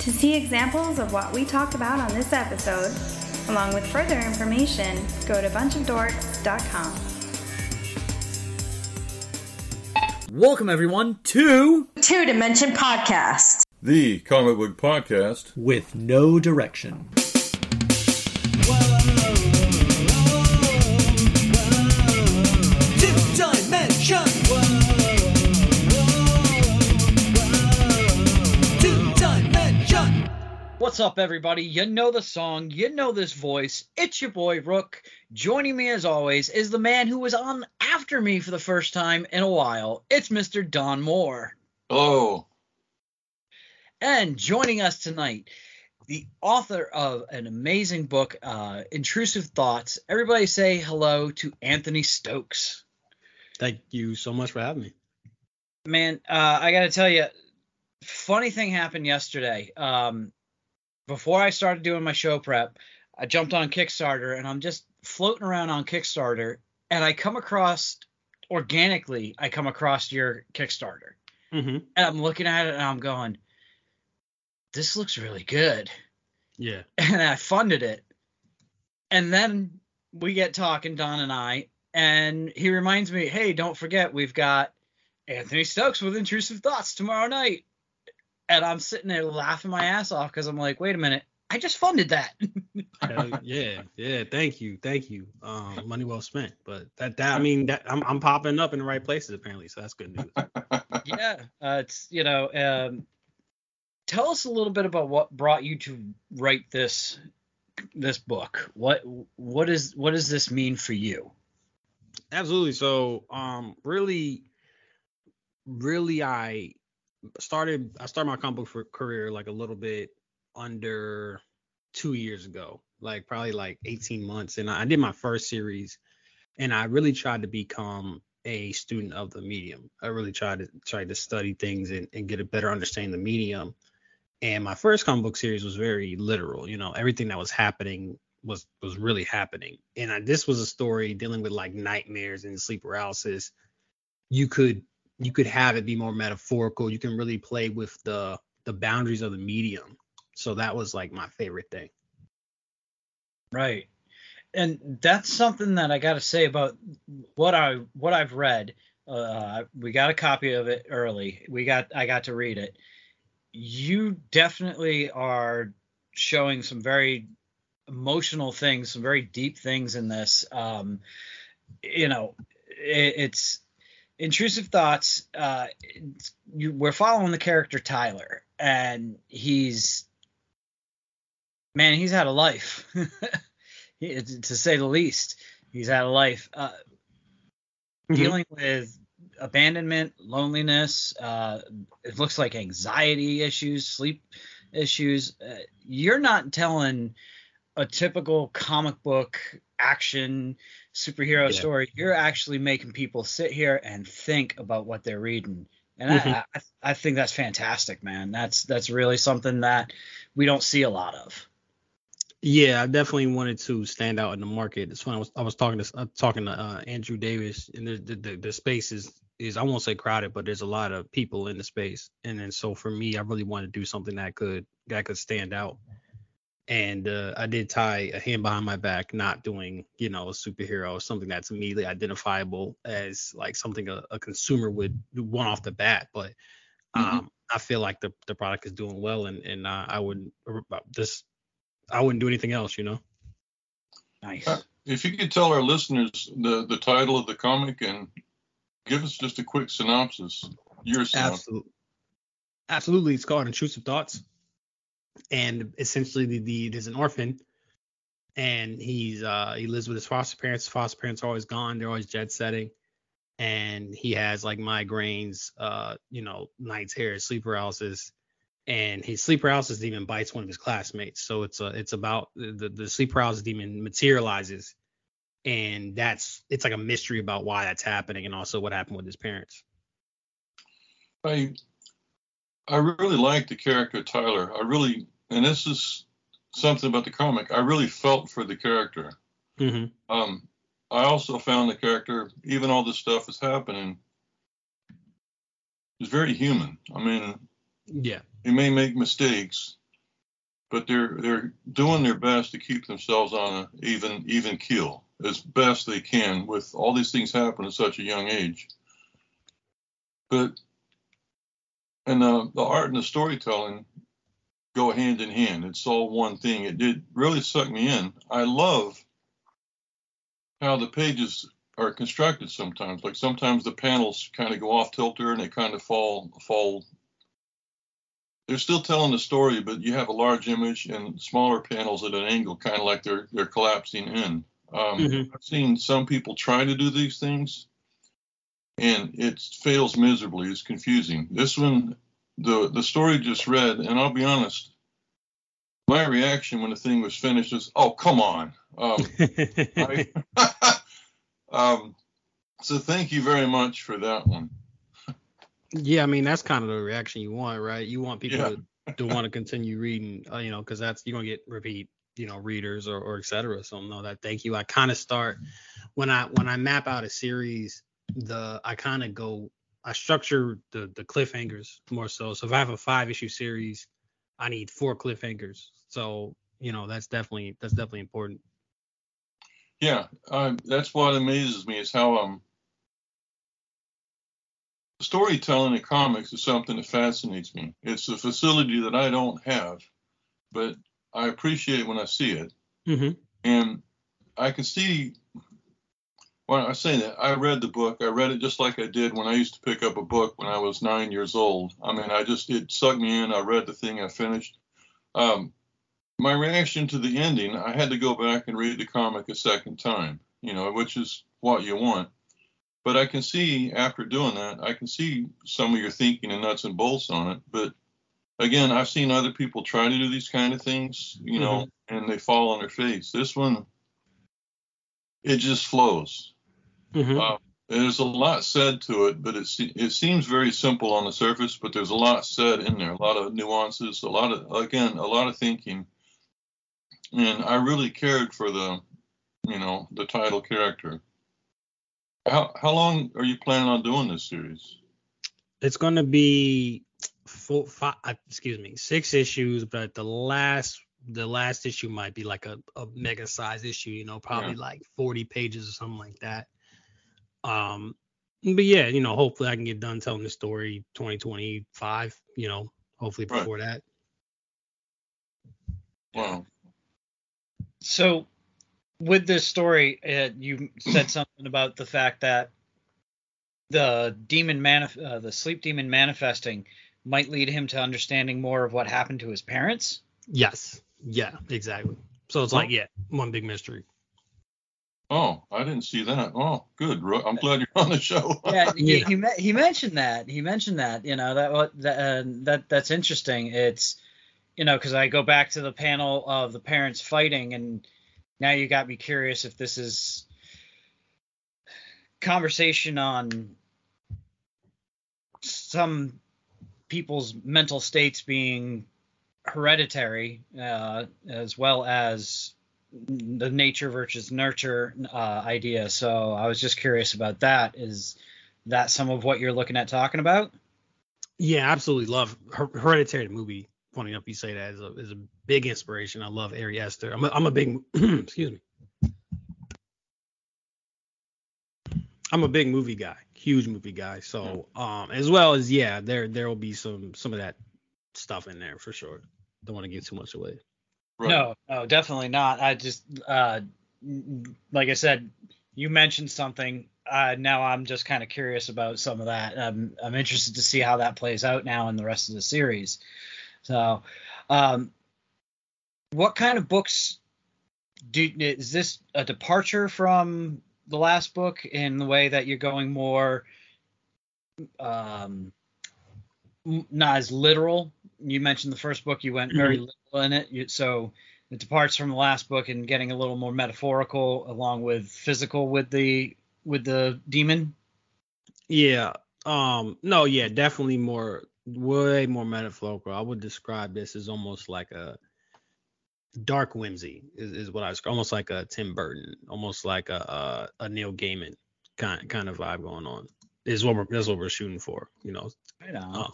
To see examples of what we talked about on this episode, along with further information, go to bunchofdorks.com. Welcome everyone to Two Dimension Podcast. The comic book podcast. With No Direction. What's up, everybody? You know the song, you know this voice. It's your boy Rook. Joining me, as always, is the man who was on after me for the first time in a while. It's Mr. Don Moore. Oh. And joining us tonight, the author of an amazing book, uh, Intrusive Thoughts. Everybody say hello to Anthony Stokes. Thank you so much for having me. Man, uh, I got to tell you, funny thing happened yesterday. Um, before I started doing my show prep, I jumped on Kickstarter and I'm just floating around on Kickstarter and I come across organically, I come across your Kickstarter. Mm-hmm. And I'm looking at it and I'm going, this looks really good. Yeah. And I funded it. And then we get talking, Don and I, and he reminds me, hey, don't forget, we've got Anthony Stokes with Intrusive Thoughts tomorrow night and I'm sitting there laughing my ass off because I'm like, wait a minute, I just funded that. yeah, yeah. Thank you, thank you. Um, money well spent. But that, that I mean, that I'm, I'm popping up in the right places apparently, so that's good news. yeah, uh, it's you know, um, tell us a little bit about what brought you to write this this book. What what is what does this mean for you? Absolutely. So, um, really, really, I started I started my comic book career like a little bit under two years ago, like probably like 18 months, and I, did my first series, and I really tried to become a student of the medium. I really tried to try to study things and, and get a better understanding of the medium. And my first comic book series was very literal. You know, everything that was happening was was really happening. And I, this was a story dealing with like nightmares and sleep paralysis. You could you could have it be more metaphorical. You can really play with the the boundaries of the medium. So that was like my favorite thing. Right. And that's something that I got to say about what I what I've read. Uh, we got a copy of it early. We got I got to read it. You definitely are showing some very emotional things, some very deep things in this. Um, you know, it, it's intrusive thoughts uh you, we're following the character tyler and he's man he's had a life he, to say the least he's had a life uh mm-hmm. dealing with abandonment loneliness uh it looks like anxiety issues sleep issues uh, you're not telling a typical comic book action superhero yeah. story, you're actually making people sit here and think about what they're reading. And mm-hmm. I, I, I think that's fantastic, man. That's that's really something that we don't see a lot of. Yeah, I definitely wanted to stand out in the market. It's when I was I was talking to uh, talking to uh, Andrew Davis, and the, the the space is is I won't say crowded, but there's a lot of people in the space, and then so for me, I really wanted to do something that could that could stand out and uh, I did tie a hand behind my back, not doing you know a superhero, or something that's immediately identifiable as like something a, a consumer would want off the bat. But mm-hmm. um, mm-hmm. I feel like the the product is doing well, and and uh, I wouldn't just I wouldn't do anything else, you know. Nice. Uh, if you could tell our listeners the the title of the comic and give us just a quick synopsis. Your synopsis. Absolutely. Absolutely, it's called Intrusive Thoughts and essentially the, the there's an orphan and he's uh he lives with his foster parents. His foster parents are always gone. They're always jet setting. And he has like migraines uh you know nights hair sleep paralysis. And his sleep paralysis demon bites one of his classmates. So it's a it's about the the sleep paralysis demon materializes. And that's it's like a mystery about why that's happening and also what happened with his parents I really like the character Tyler. I really, and this is something about the comic. I really felt for the character. Mm-hmm. Um, I also found the character, even all this stuff is happening, is very human. I mean, yeah, he may make mistakes, but they're they're doing their best to keep themselves on a even even keel as best they can with all these things happening at such a young age. But and uh, the art and the storytelling go hand in hand. It's all one thing. It did really suck me in. I love how the pages are constructed sometimes. Like sometimes the panels kind of go off tilter and they kind of fall fall. They're still telling the story, but you have a large image and smaller panels at an angle, kind of like they're they're collapsing in. Um, Mhm. I've seen some people try to do these things, and it fails miserably. It's confusing. This one, the the story just read, and I'll be honest, my reaction when the thing was finished was, "Oh, come on." Um, I, um, so thank you very much for that one. yeah, I mean that's kind of the reaction you want, right? You want people Yeah. to, to want to continue reading, uh, you know, because that's you're gonna get repeat, you know, readers or or et cetera. So no, that thank you. I kind of start when I when I map out a series, the I kind of go I structure the the cliffhangers more so. So if I have a five issue series, I need four cliffhangers. So you know that's definitely that's definitely important. Yeah, uh, that's what amazes me is how um storytelling in comics is something that fascinates me. It's a facility that I don't have, but I appreciate when I see it. Mm-hmm. And I can see when I say that I read the book. I read it just like I did when I used to pick up a book when I was nine years old. I mean, I just it sucked me in. I read the thing. I finished. Um, my reaction to the ending, I had to go back and read the comic a second time. You know, which is what you want. But I can see after doing that, I can see some of your thinking and nuts and bolts on it. But again, I've seen other people try to do these kind of things, you know, and they fall on their face. This one, it just flows. Mm-hmm. Uh, there's a lot said to it, but it it seems very simple on the surface. But there's a lot said in there, a lot of nuances, a lot of again, a lot of thinking. And I really cared for the, you know, the title character. How how long are you planning on doing this series? it's going to be four, five, uh, excuse me, six issues, but the last the last issue might be like a, a mega size issue, you know, probably like 40 pages or something like that. Um, but yeah, you know, hopefully I can get done telling the story 2025, you know, hopefully Right. before that. Wow. So, with this story, uh, you said something about the fact that the demon manif- uh, the sleep demon manifesting might lead him to understanding more of what happened to his parents. Yes. Yeah, exactly. So it's like, yeah, one big mystery. Oh, I didn't see that. Oh, good. I'm glad you're on the show. Yeah, he, Yeah. he he mentioned that. He mentioned that. You know that that uh, that that's interesting. It's you know because I go back to the panel of the parents fighting, and now you got me curious if this is conversation on some people's mental states being hereditary, uh, as well as the nature versus nurture uh, idea. So I was just curious about that. Is that some of what you're looking at talking about? Yeah, absolutely love Her- Hereditary the movie. Funny enough, you say that is a is a big inspiration. I love Ari Aster. I'm a, I'm a big excuse me. I'm a big movie guy, huge movie guy. So um as well as yeah, there there will be some some of that stuff in there for sure. Don't want to give too much away. Right. No, no, definitely not. I just, uh, like I said, you mentioned something. Uh, now I'm just kind of curious about some of that. I'm, I'm interested to see how that plays out now in the rest of the series. So, um, what kind of books do is this a departure from the last book in the way that you're going more, um, not as literal? You mentioned the first book you went very literal in it, you, so it departs from the last book and getting a little more metaphorical along with physical with the with the demon. Yeah. Um. No. Yeah. Definitely more, way more metaphorical. I would describe this as almost like a dark whimsy. Is, is what I was almost like a Tim Burton, almost like a a, a Neil Gaiman kind kind of vibe going on. Is what we're that's what we're shooting for. You know. I know. Uh,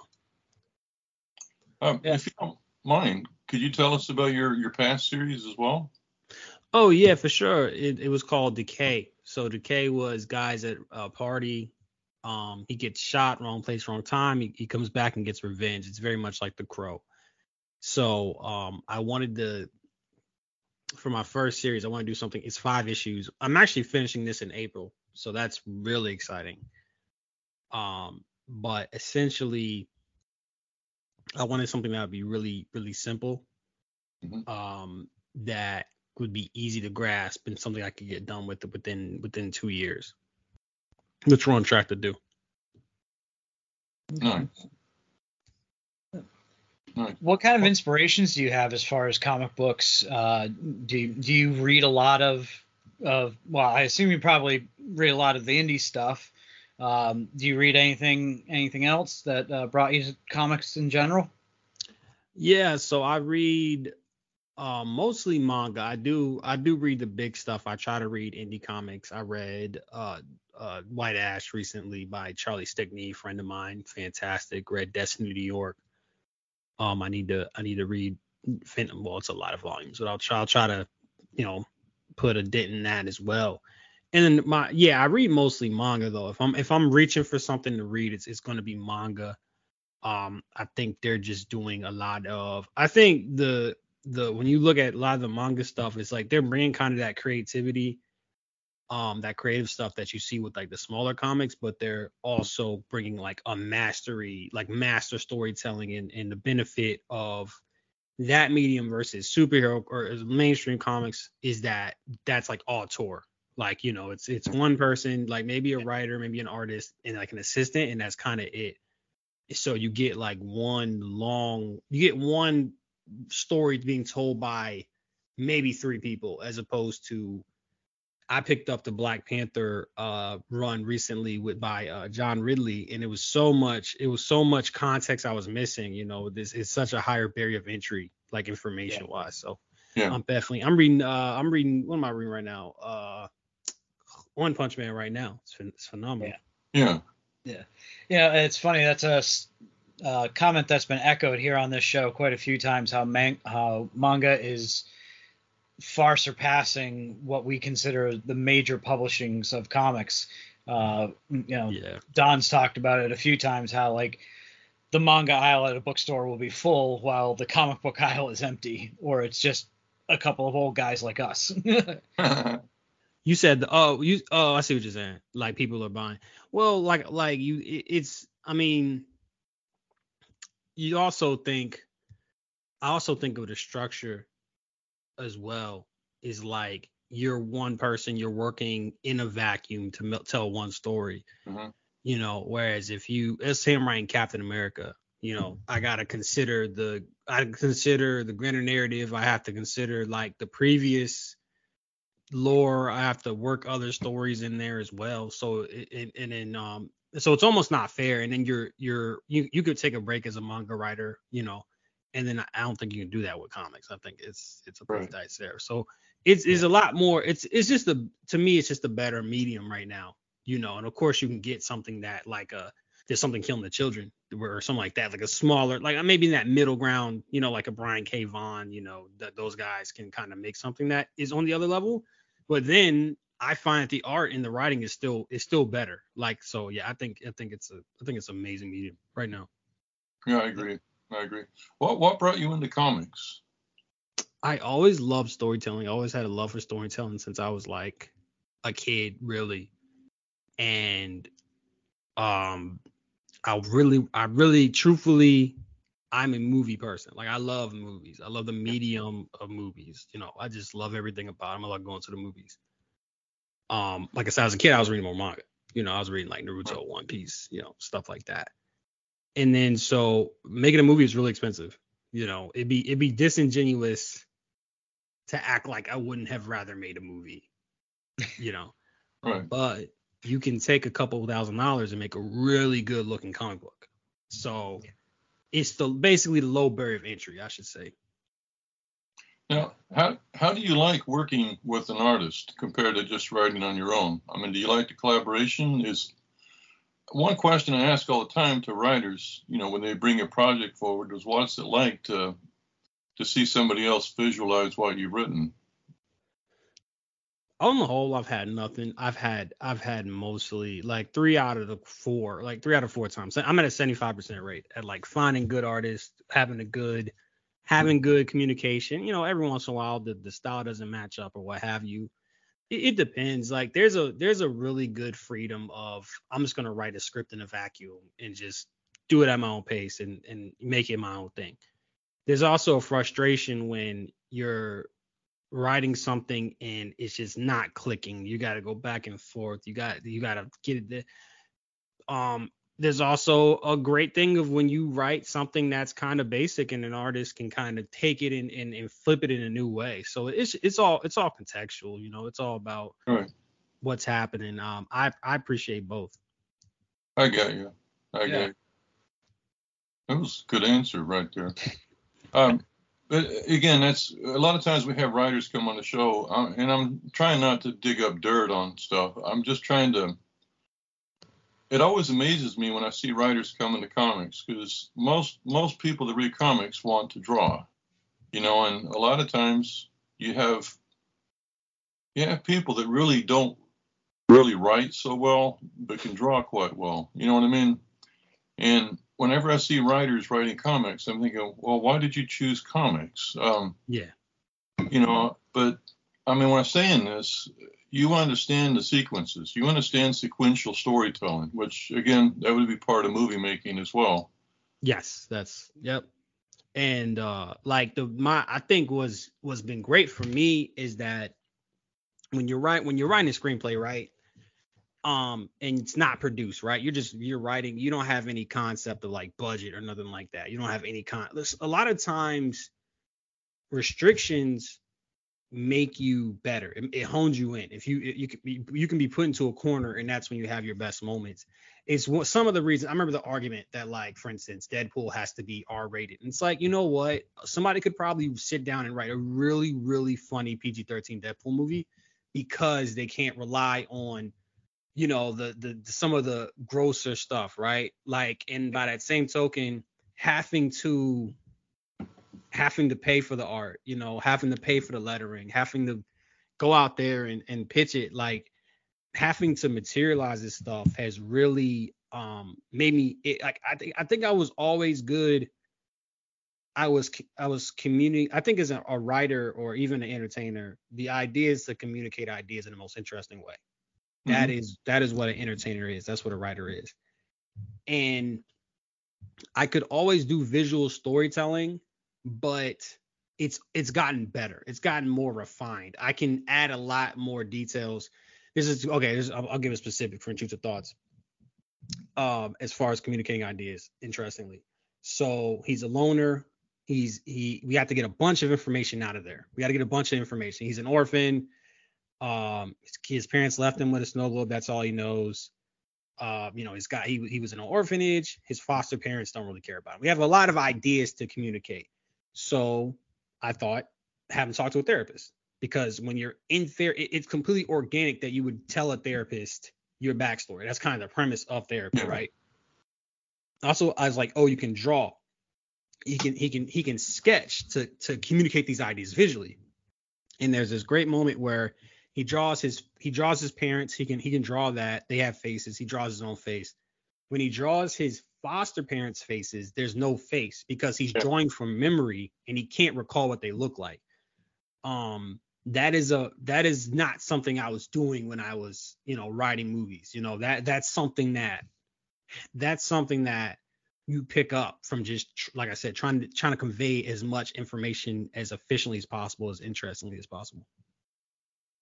Um, Yeah. If you don't mind, could you tell us about your your past series as well? Oh yeah, for sure. It it was called Decay. So Decay was guys at a party. Um, he gets shot, wrong place, wrong time. He, he comes back and gets revenge. It's very much like The Crow. So um, I wanted to for my first series, I want to do something. It's five issues. I'm actually finishing this in April, so that's really exciting. Um, but essentially, I wanted something that would be really, really simple, Mhm. um, that would be easy to grasp and something I could get done with within within two years, which we're on track to do. Nice. Nice. What kind of inspirations do you have as far as comic books? Uh, do you, do you read a lot of of well, I assume you probably read a lot of the indie stuff. Um, do you read anything anything else that uh, brought you to comics in general? Yeah, so I read uh, mostly manga. I do I do read the big stuff. I try to read indie comics. I read uh, uh, White Ash recently by Charlie Stickney, friend of mine, fantastic. Read Destiny New York. Um, I need to I need to read. Well, it's a lot of volumes, but I'll try I'll try to you know put a dent in that as well. And then my yeah, I read mostly manga though. If I'm if I'm reaching for something to read, it's it's going to be manga. Um, I think they're just doing a lot of. I think the the when you look at a lot of the manga stuff, it's like they're bringing kind of that creativity, um, that creative stuff that you see with like the smaller comics, but they're also bringing like a mastery, like master storytelling, and and the benefit of that medium versus superhero or mainstream comics is that that's like all auteur. Like you know, it's it's one person, like maybe a writer, maybe an artist, and like an assistant, and that's kind of it so you get like one long you get one story being told by maybe three people as opposed to I picked up the Black Panther uh run recently with by uh John Ridley and it was so much it was so much context I was missing, you know, this is such a higher barrier of entry like information wise. So Yeah. I'm definitely I'm reading uh I'm reading what am I reading right now? One Punch Man right now. It's, it's phenomenal. Yeah. Yeah, Yeah, it's funny. That's a uh, comment that's been echoed here on this show quite a few times. How man- how manga is far surpassing what we consider the major publishings of comics. Uh, you know, Yeah. Don's talked about it a few times. How like the manga aisle at a bookstore will be full while the comic book aisle is empty, or it's just a couple of old guys like us. You said, oh, you, oh, I see what you're saying. Like people are buying. Well, like, like you, it, it's. I mean, you also think. I also think of the structure, as well. Is like you're one person, you're working in a vacuum to tell one story. Mhm. You know, whereas if you, let's say writing Captain America, you know, I gotta consider the, I consider the greater narrative. I have to consider like the previous lore. I have to work other stories in there as well. So and then um so it's almost not fair. And then you're you're you you could take a break as a manga writer, you know, and then I don't think you can do that with comics. I think it's it's a Right. dice there. So it's it's a lot more. It's it's just a to me it's just a better medium right now, you know. And of course you can get something that like a there's something killing the children or something like that, like a smaller, like maybe in that middle ground, you know, like a Brian K. Vaughan, you know, that those guys can kind of make something that is on the other level. But then I find that the art and the writing is still is still better. Like so, yeah, I think I think it's a I think it's amazing medium right now. yeah, I agree. I agree. What what brought you into comics? I always loved storytelling. I always had a love for storytelling since I was like a kid, really. And um I really I really truthfully I'm a movie person. Like I love movies. I love the medium of movies. You know, I just love everything about them. I love going to the movies. Um, like I said, as a kid, I was reading more manga. You know, I was reading like Naruto, One Piece, you know, stuff like that. And then so making a movie is really expensive. You know, it'd be it'd be disingenuous to act like I wouldn't have rather made a movie. You know, Right. but you can take a couple thousand dollars and make a really good looking comic book. So it's the basically the low barrier of entry, I should say. Now, how how do you like working with an artist compared to just writing on your own? I mean, do you like the collaboration? Is one question I ask all the time to writers, you know, when they bring a project forward, is what's it like to to see somebody else visualize what you've written. On the whole, I've had nothing. I've had I've had mostly like three out of the four, like three out of four times. I'm at a 75% rate at like finding good artists, having a good hmm. having good communication. You know, every once in a while the, the style doesn't match up or what have you. It, it depends. Like there's a there's a really good freedom of I'm just gonna write a script in a vacuum and just do it at my own pace and and make it my own thing. There's also a frustration when you're writing something and it's just not clicking. You got to go back and forth. You got you got to get it. There. Um, there's also a great thing of when you write something that's kind of basic and an artist can kind of take it and, and, and flip it in a new way. So it's it's all it's all contextual. You know, it's all about Right. what's happening. Um, I I appreciate both. I got you. I Yeah. got you. That was a good answer right there. Um, but again, that's a lot of times we have writers come on the show, uh, and I'm trying not to dig up dirt on stuff. I'm just trying to. It always amazes me when I see writers come into comics because most most people that read comics want to draw, you know, and a lot of times you have you have people that really don't really write so well, but can draw quite well. You know what I mean? And whenever I see writers writing comics, I'm thinking, well, why did you choose comics? Um, Yeah. you know, but I mean, when I'm saying this, you understand the sequences, you understand sequential storytelling, which again, that would be part of movie making as well. Yes, that's yep. And uh like the my I think was was been great for me is that when you're right when you're writing a screenplay, right? Um and it's not produced, right? You're just you're writing, you don't have any concept of like budget or nothing like that. You don't have any con a lot of times restrictions make you better. It, it hones you in. If you you can you can be put into a corner and that's when you have your best moments it's what some of the reasons I remember the argument that like for instance Deadpool has to be R rated. And it's like, you know what? Somebody could probably sit down and write a really really funny PG-13 Deadpool movie because they can't rely on you know the the some of the grosser stuff, right? Like and by that same token having to having to pay for the art, you know, having to pay for the lettering, having to go out there and, and pitch it like having to materialize this stuff has really um made me it, like I think I think I was always good. I was i was communicating. I think as a, a writer or even an entertainer, the idea is to communicate ideas in the most interesting way. That is that is what an entertainer is. That's what a writer is. And I could always do visual storytelling, but it's it's gotten better. It's gotten more refined. I can add a lot more details this is okay. This, I'll, I'll give a specific for intrusive thoughts. Um, as far as communicating ideas, interestingly, so he's a loner. He's he. We have to get a bunch of information out of there. We got to get a bunch of information. He's an orphan. Um, his, his parents left him with a snow globe. That's all he knows. Uh, you know, he's got he he was in an orphanage. His foster parents don't really care about him. We have a lot of ideas to communicate. So I thought, have him talk to a therapist because when you're in fair, it, it's completely organic that you would tell a therapist your backstory. That's kind of the premise of therapy, right? Also, I was like, oh, you can draw. He can he can he can sketch to to communicate these ideas visually. And there's this great moment where he draws his he draws his parents. He can he can draw that they have faces. He draws his own face. When he draws his foster parents' faces, there's no face because he's drawing from memory and he can't recall what they look like um that is a that is not something I was doing when I was you know writing movies you know that that's something that that's something that you pick up from just like I said trying to trying to convey as much information as efficiently as possible as interestingly as possible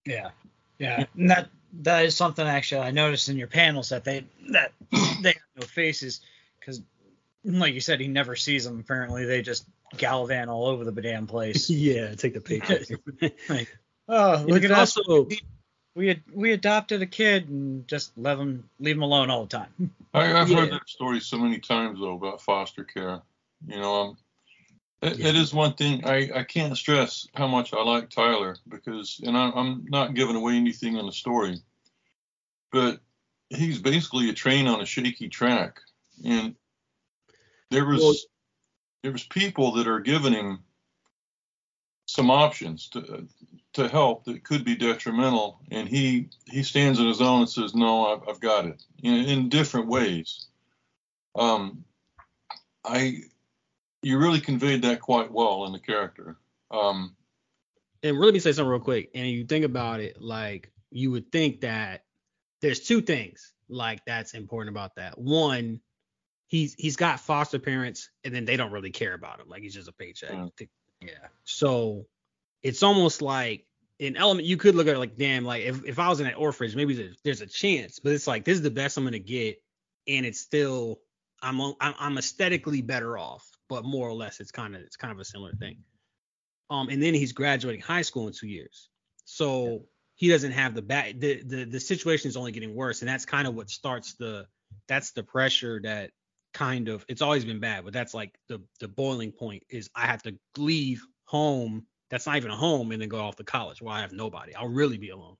Yeah, yeah, and that that is something actually I noticed in your panels that they that they have no faces because, like you said, he never sees them. Apparently, they just gallivant all over the damn place. yeah take the paycheck oh, look It's at us! also We had, we adopted a kid and just let him leave him alone all the time. I, I've Yeah. heard that story so many times though about foster care. You know, um, it, Yeah. it is one thing I, I can't stress how much I like Tyler because, and I, I'm not giving away anything on the story, but he's basically a train on a shaky track, and there was Well- there was people that are giving him some options to to help that could be detrimental, and he he stands on his own and says, "No, I've, I've got it," in, in different ways. Um, I you really conveyed that quite well in the character. Um, and really, me say something real quick. And you think about it, like you would think that there's two things like that's important about that. One, he's he's got foster parents, and then they don't really care about him. Like he's just a paycheck. Mm. Yeah. So it's almost like an element you could look at it like, damn, like if, if I was in an orphanage, maybe there's, there's a chance, but it's like this is the best I'm gonna get, and it's still I'm I'm, I'm aesthetically better off, but more or less it's kind of it's kind of a similar thing. Um, and then he's graduating high school in two years, so he doesn't have the back. The, the the situation is only getting worse, and that's kind of what starts the that's the pressure that kind of it's always been bad, but that's like the the boiling point is I have to leave home that's not even a home and then go off to college where I have nobody. I'll really be alone.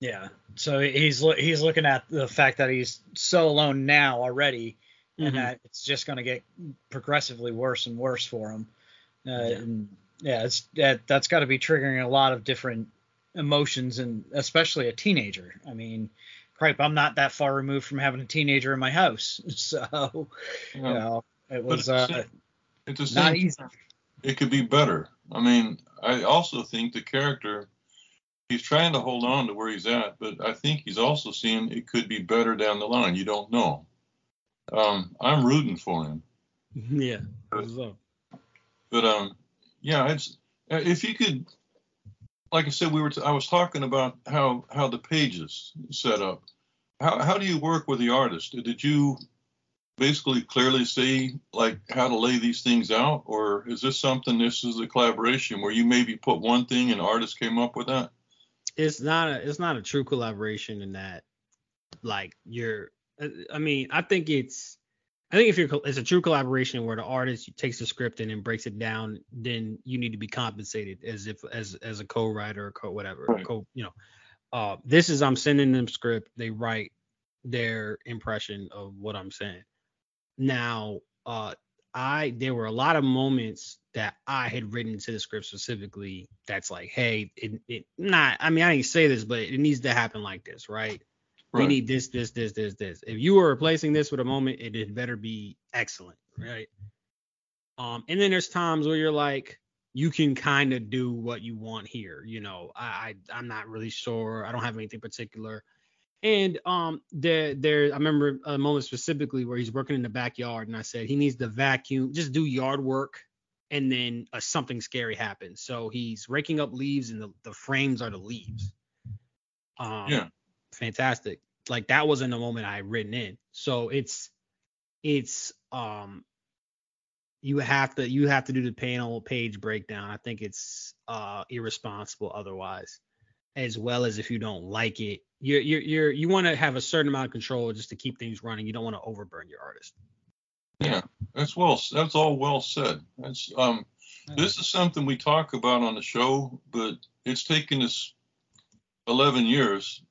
Yeah. So he's he's looking at the fact that he's so alone now already, and Mhm. that it's just going to get progressively worse and worse for him. Uh, Yeah. And yeah, it's that that's got to be triggering a lot of different emotions, and especially a teenager. I mean, cripe, I'm not that far removed from having a teenager in my house, so you you know, it was the uh, the not easy. it could be better. I mean, I also think the character he's trying to hold on to where he's at, but I think he's also seeing it could be better down the line. You don't know. Um, I'm rooting for him, yeah. So, but um, yeah, it's if you could, like I said, we were t- I was talking about how how the pages set up. How how do you work with the artist? Did you basically clearly say like how to lay these things out, or is this something? This is a collaboration where you maybe put one thing and artist came up with that. it's not a it's not a true collaboration in that like you're uh, I mean I think it's I think if you're it's a true collaboration where the artist takes the script and then breaks it down then you need to be compensated as if as as a co-writer or co whatever Right. co you know uh this is I'm sending them script they write their impression of what I'm saying now uh I there were a lot of moments that I had written to the script specifically that's like, hey, it, it not I mean I didn't say this, but it needs to happen like this, right? We need this, this, this, this, this. If you were replacing this with a moment, it had better be excellent, right? Um, and then there's times where you're like, you can kind of do what you want here, you know. I, I I'm not really sure. I don't have anything particular. And um, there, there, I remember a moment specifically where he's working in the backyard, and I said he needs to vacuum, just do yard work, and then uh, something scary happens. So he's raking up leaves, and the, the frames are the leaves. Um, Yeah. Fantastic. Like that wasn't a moment I had written in. So it's, it's um, you have to you have to do the panel page breakdown. I think it's uh irresponsible otherwise as well as if you don't like it. You're you're, you're you want to have a certain amount of control just to keep things running. You don't want to overburn your artist. Yeah, that's well. That's all well said. That's um. This is something we talk about on the show, but it's taken us 11 years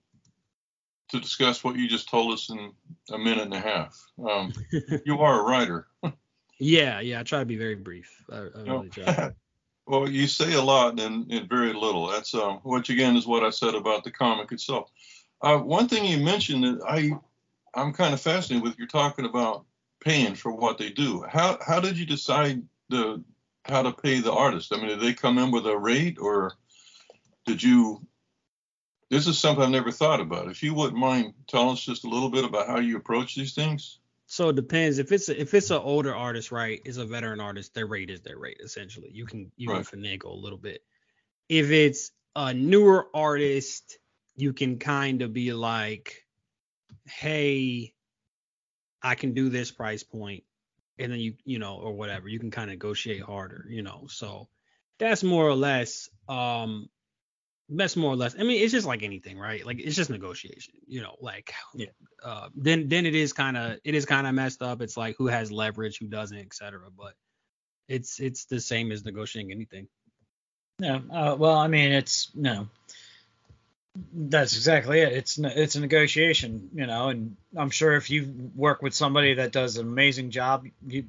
to discuss what you just told us in a minute and a half. Um, you are a writer. Yeah, yeah. I try to be very brief. I, I really try. well, you say a lot and, and very little. That's um, which again is what I said about the comic itself. Uh, one thing you mentioned that I I'm kind of fascinated with. You're talking about paying for what they do. How how did you decide the how to pay the artist? I mean, did they come in with a rate or did you? This is something I've never thought about. If you wouldn't mind telling us just a little bit about how you approach these things. So it depends. If it's a, if it's an older artist, right, is a veteran artist, their rate is their rate essentially. You can you Right. can finagle a little bit. If it's a newer artist, you can kind of be like, hey, I can do this price point, and then you you know or whatever. You can kind of negotiate harder, you know. So that's more or less um that's more or less. I mean, it's just like anything, right? Like it's just negotiation, you know. Like Yeah. uh, then then it is kind of it is kind of messed up. It's like who has leverage, who doesn't, etc. But it's it's the same as negotiating anything. Yeah. Uh, well, I mean, it's no. That's exactly it. It's it's a negotiation, you know, and I'm sure if you work with somebody that does an amazing job, you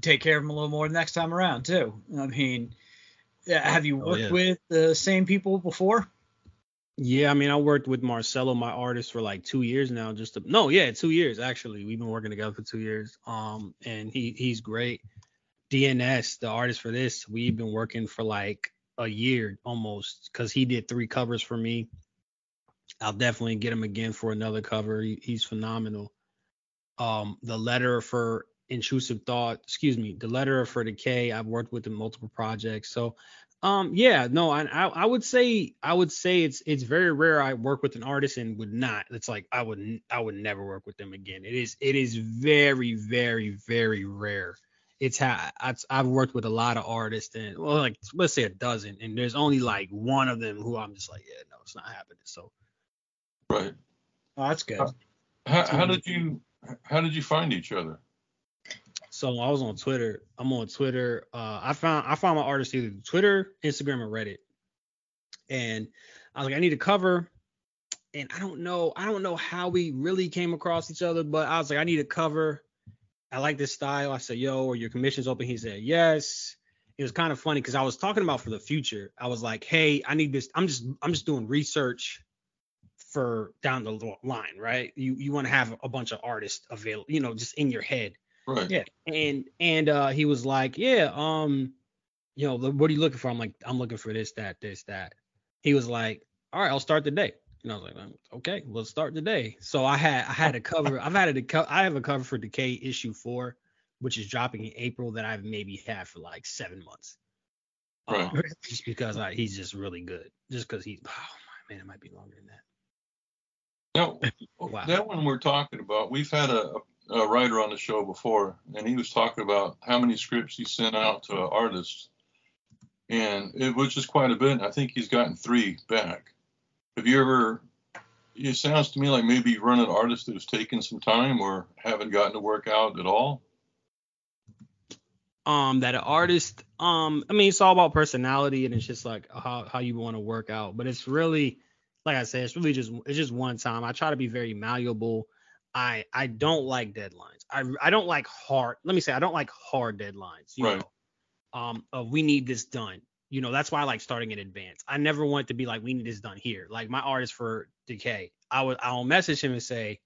take care of them a little more the next time around too. I mean, have you Oh, worked yeah. with the same people before? Yeah, I mean, I worked with Marcelo, my artist, for like two years now. Just to, no, yeah, two years actually. We've been working together for two years. Um, and he he's great. DNS, the artist for this, we've been working for like a year almost, because he did three covers for me. I'll definitely get him again for another cover. He, he's phenomenal. Um, the letter for intrusive thought, excuse me, the letter for decay. I've worked with in multiple projects, so um, yeah, no, I, I I would say I would say it's it's very rare I work with an artist and would not. It's like I would i would never work with them again. It is it is very very very rare. It's how I, I've worked with a lot of artists and well like let's say a dozen and there's only like one of them who I'm just like yeah no it's not happening. So Right. Oh, that's good. How, how did you how did you find each other? So I was on Twitter. I'm on Twitter. Uh, I found I found my artist either Twitter, Instagram, or Reddit. And I was like, I need a cover. And I don't know, I don't know how we really came across each other, but I was like, I need a cover. I like this style. I said, yo, are your commissions open? He said, yes. It was kind of funny because I was talking about for the future. I was like, hey, I need this. I'm just I'm just doing research for down the line, right? You you want to have a bunch of artists available, you know, just in your head Right. Yeah. and and uh he was like yeah um you know what are you looking for i'm like i'm looking for this that this that he was like all right i'll start today and i was like "Um, okay let's start today so i had i had a cover i've had a co- i have a cover for decay issue four which is dropping in april that i've maybe had for like seven months Right. Um, just because I, he's just really good just because he's oh my man it might be longer than that Now, Wow. that one we're talking about, we've had a, a writer on the show before, and he was talking about how many scripts he sent out to artists, and it was just quite a bit. I think he's gotten three back. Have you ever? It sounds to me like maybe you run an artist who's taken some time or haven't gotten to work out at all. um that an artist um i mean it's all about personality and it's just like how, how you want to work out but it's really like i said it's really just it's just one time. I try to be very malleable. I i don't like deadlines. I i don't like hard let me say i don't like hard deadlines you Right. know um of we need this done. You know that's why i like starting in advance. I never want to be like we need this done here. Like my artist for decay i would i'll message him and say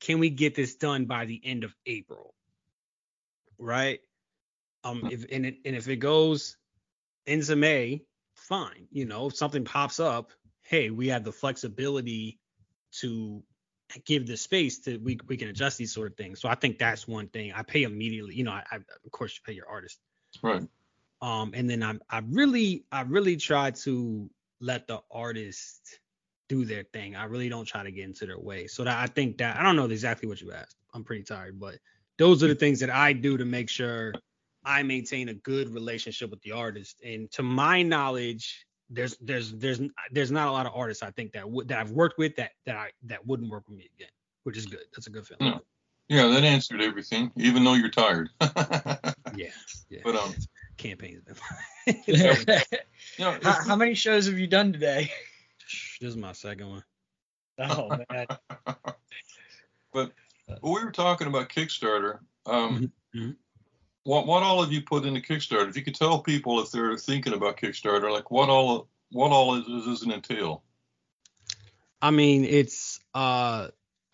can we get this done by the end of april? Right? Um, if and, it, and if it goes into May, fine. You know, if something pops up, hey, we have the flexibility to give the space to we we can adjust these sort of things. So I think that's one thing. I pay immediately. You know, I, I of course you pay your artist. Right. Um, and then I'm I really I really try to let the artist do their thing. I really don't try to get into their way. So that I think that I don't know exactly what you asked. I'm pretty tired, but those are the things that I do to make sure I maintain a good relationship with the artist. And to my knowledge, there's there's there's there's not a lot of artists I think that would that I've worked with that that I that wouldn't work with me again, which is good. That's a good feeling. No. Yeah, that answered everything, even though you're tired. Yeah, yeah. But um, Campaigns. you know, how, it's- how many shows have you done today? this is my second one. Oh man. but we were talking about Kickstarter. Um, Mhm, mhm. What what all have you put into Kickstarter? If you could tell people if they're thinking about Kickstarter, like what all what all is, does it entail? I mean, it's uh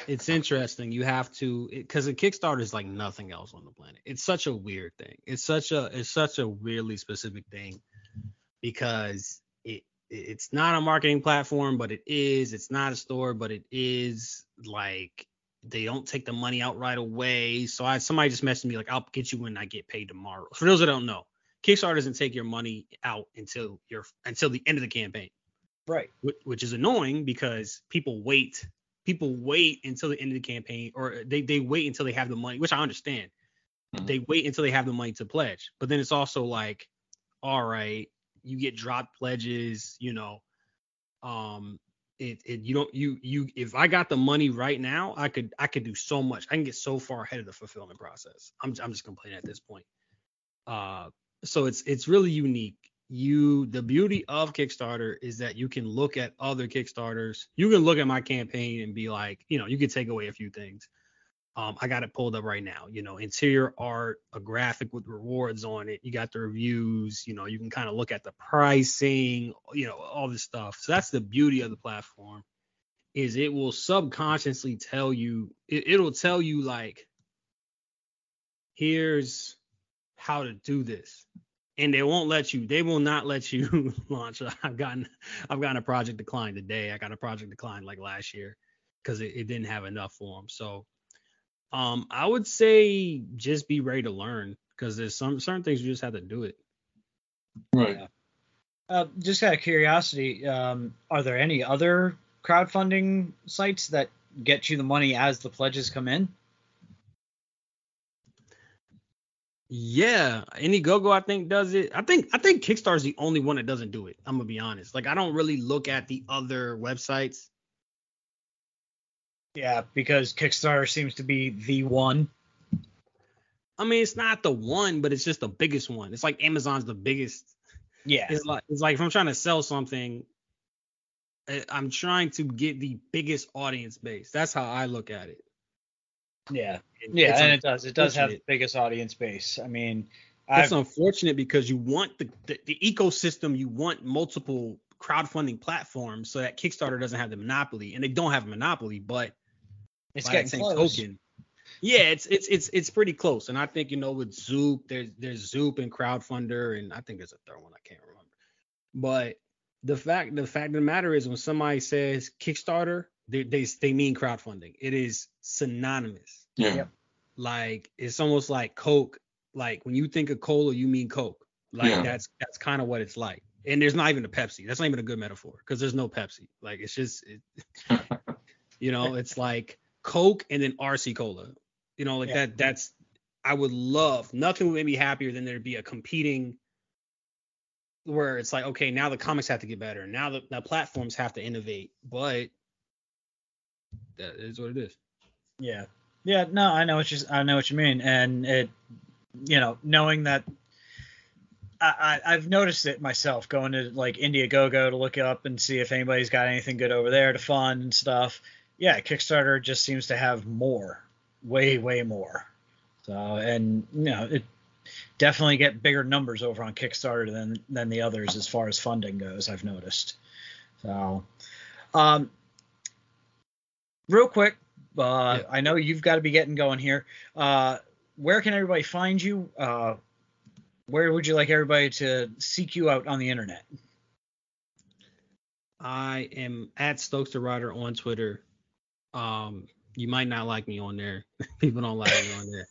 it's interesting. You have to because a Kickstarter is like nothing else on the planet. It's such a weird thing. It's such a it's such a weirdly specific thing because it it's not a marketing platform, but it is. It's not a store, but it is. Like they don't take the money out right away. So I somebody just messaged me like I'll get you when I get paid tomorrow. For those that don't know, Kickstarter doesn't take your money out until you're until the end of the campaign Right. which, which is annoying because people wait people wait until the end of the campaign or they, they wait until they have the money which i understand Mhm. they wait until they have the money to pledge but then it's also like all right you get dropped pledges you know um it, it you don't you you if i got the money right now i could i could do so much. I can get so far ahead of the fulfillment process. I'm, I'm just complaining at this point. Uh so it's it's really unique. You the beauty of kickstarter is that you can look at other kickstarters. You can look at my campaign and be like you know you can take away a few things Um, I got it pulled up right now. You know, interior art, a graphic with rewards on it. You got the reviews. You know, you can kind of look at the pricing. You know, all this stuff. So that's the beauty of the platform, is it will subconsciously tell you. It, it'll tell you like, here's how to do this, and they won't let you. They will not let you launch. I've gotten, I've gotten a project decline today. I got a project decline like last year because it, it didn't have enough for them. So um, I would say just be ready to learn because there's some certain things you just have to do it. Right. Yeah. Uh, just out of curiosity, um, are there any other crowdfunding sites that get you the money as the pledges come in? Yeah, Indiegogo I think does it. I think I think Kickstarter's the only one that doesn't do it. I'm gonna be honest. Like I don't really look at the other websites. Yeah, because Kickstarter seems to be the one. I mean, it's not the one, but it's just the biggest one. It's like Amazon's the biggest. Yeah. It's like it's like if I'm trying to sell something, eh, I'm trying to get the biggest audience base. That's how I look at it. Yeah. Yeah, it's and it does. It does have the biggest audience base. I mean, It's I've, unfortunate because you want the, the the ecosystem, you want multiple crowdfunding platforms so that Kickstarter doesn't have the monopoly, and they don't have a monopoly, but it's by getting same close. token, yeah, it's it's it's it's pretty close. And I think you know with Zoop, there's there's Zoop and Crowdfunder, and I think there's a third one I can't remember. But the fact the fact of the matter is when somebody says Kickstarter, they they they mean crowdfunding. It is synonymous. Yeah. Yep. Like it's almost like Coke. Like when you think of cola, you mean Coke. Like Yeah. that's that's kind of what it's like. And there's not even a Pepsi. That's not even a good metaphor because there's no Pepsi. Like it's just, it, you know, it's like Coke and then RC Cola. You know, like Yeah. that. That's I would love. Nothing would make me happier than there be a competing where it's like, okay, now the comics have to get better. Now the, the platforms have to innovate. But that is what it is. Yeah. Yeah, no, I know what you I know what you mean. And it you know, knowing that I, I I've noticed it myself going to like Indiegogo to look up and see if anybody's got anything good over there to fund and stuff. Yeah, Kickstarter just seems to have more. Way, way more. So and you know, it definitely get bigger numbers over on Kickstarter than than the others as far as funding goes, I've noticed. So um real quick, uh, Yeah. I know you've got to be getting going here. Uh, where can everybody find you? Uh, where would you like everybody to seek you out on the internet? I am at Stokes the Rider on Twitter. Um, you might not like me on there. People don't like me on there.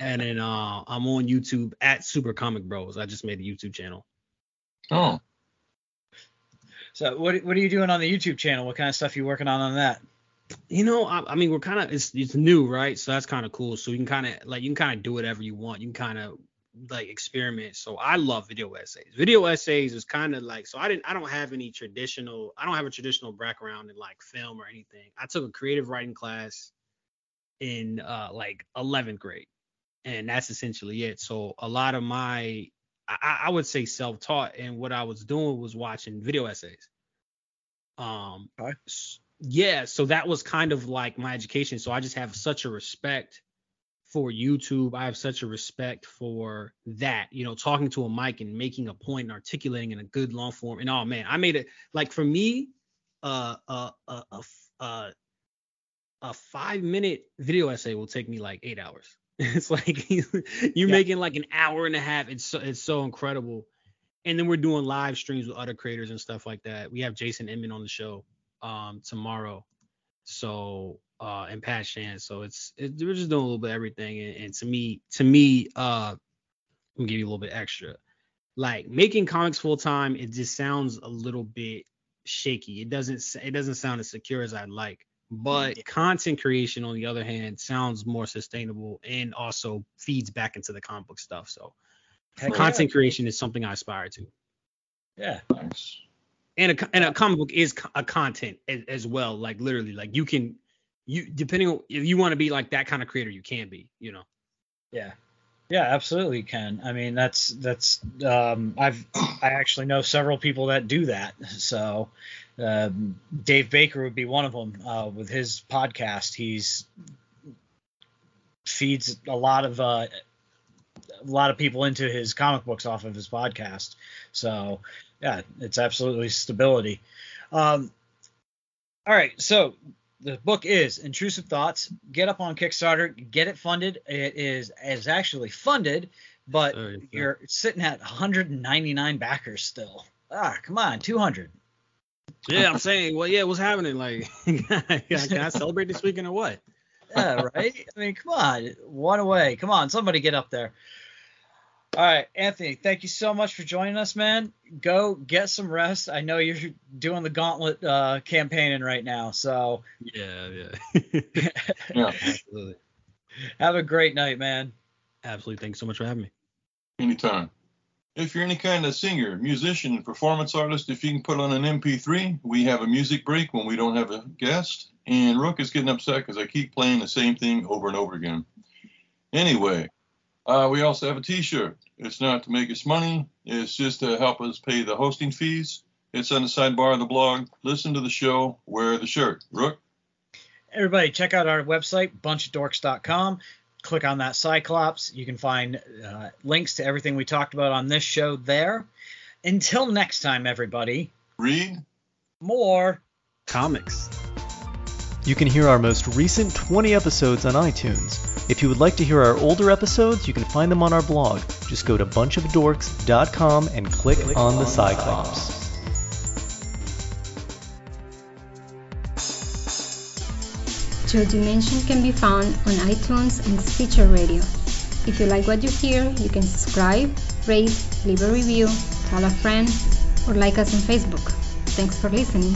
and then uh, I'm on YouTube at Super Comic Bros. I just made a YouTube channel. Oh, So what what are you doing on the YouTube channel? What kind of stuff you working on on that? You know, I, I mean, we're kind of it's it's new, right? So that's kind of cool. So you can kind of like you can kind of do whatever you want. You can kind of like experiment. So I love video essays. Video essays is kind of like so I didn't I don't have any traditional I don't have a traditional background in like film or anything. I took a creative writing class in uh like 11th grade, and that's essentially it. So a lot of my I, I would say self-taught, and what I was doing was watching video essays. Um, Okay. yeah, so that was kind of like my education. So I just have such a respect for YouTube. I have such a respect for that, you know, talking to a mic and making a point and articulating in a good long form. And oh man, I made it like for me, uh, uh, uh, uh, uh a five minute video essay will take me like eight hours. It's like you're Yeah. making like an hour and a half. It's so it's so incredible. And then we're doing live streams with other creators and stuff like that. We have Jason Inman on the show um tomorrow. So uh and Pat Shand. So it's it, we're just doing a little bit of everything. And, and to me, to me, uh I'm give you a little bit extra. Like making comics full time, it just sounds a little bit shaky. It doesn't it doesn't sound as secure as I'd like. But content creation, on the other hand, sounds more sustainable and also feeds back into the comic book stuff. So Heck content creation is something I aspire to. Yeah. nice. And a and a comic book is a content as, as well. Like literally, like you can you depending on if you want to be like that kind of creator, you can be. You know. Yeah. Yeah, absolutely can. I mean, that's that's um I've I actually know several people that do that. So um, Dave Baker would be one of them uh, with his podcast. He's feeds a lot of uh, a lot of people into his comic books off of his podcast. So yeah, it's absolutely stability. Um, all right, so the book is Intrusive Thoughts. Get up on Kickstarter, get it funded. It is is actually funded, but Sorry, you're sitting at 199 backers still. Ah, come on, 200. Yeah, I'm saying, well, yeah, what's happening? Like, can I celebrate this weekend or what? Yeah, right. I mean, come on, one away. Come on, somebody get up there. All right, Anthony, thank you so much for joining us, man. Go get some rest. I know you're doing the gauntlet uh, campaigning right now, so Yeah, yeah. Yeah, Absolutely. have a great night, man. Absolutely. Thanks so much for having me. anytime. If you're any kind of singer, musician, performance artist, if you can put on an MP3, we have a music break when we don't have a guest. And Rook is getting upset because I keep playing the same thing over and over again. Anyway, uh, we also have a T-shirt. It's not to make us money. It's just to help us pay the hosting fees. It's on the sidebar of the blog. Listen to the show. Wear the shirt. Rook. Everybody, check out our website, bunchofdorks.com. Click on that Cyclops. You can find uh, links to everything we talked about on this show there. Until next time, everybody, Read. more. Comics. You can hear our most recent 20 episodes on iTunes. If you would like to hear our older episodes, you can find them on our blog. Just go to bunchofdorks.com and click, on, the Cyclops. Your Dimension can be found on iTunes and Stitcher Radio. If you like what you hear, you can subscribe, rate, leave a review, tell a friend, or like us on Facebook. Thanks for listening.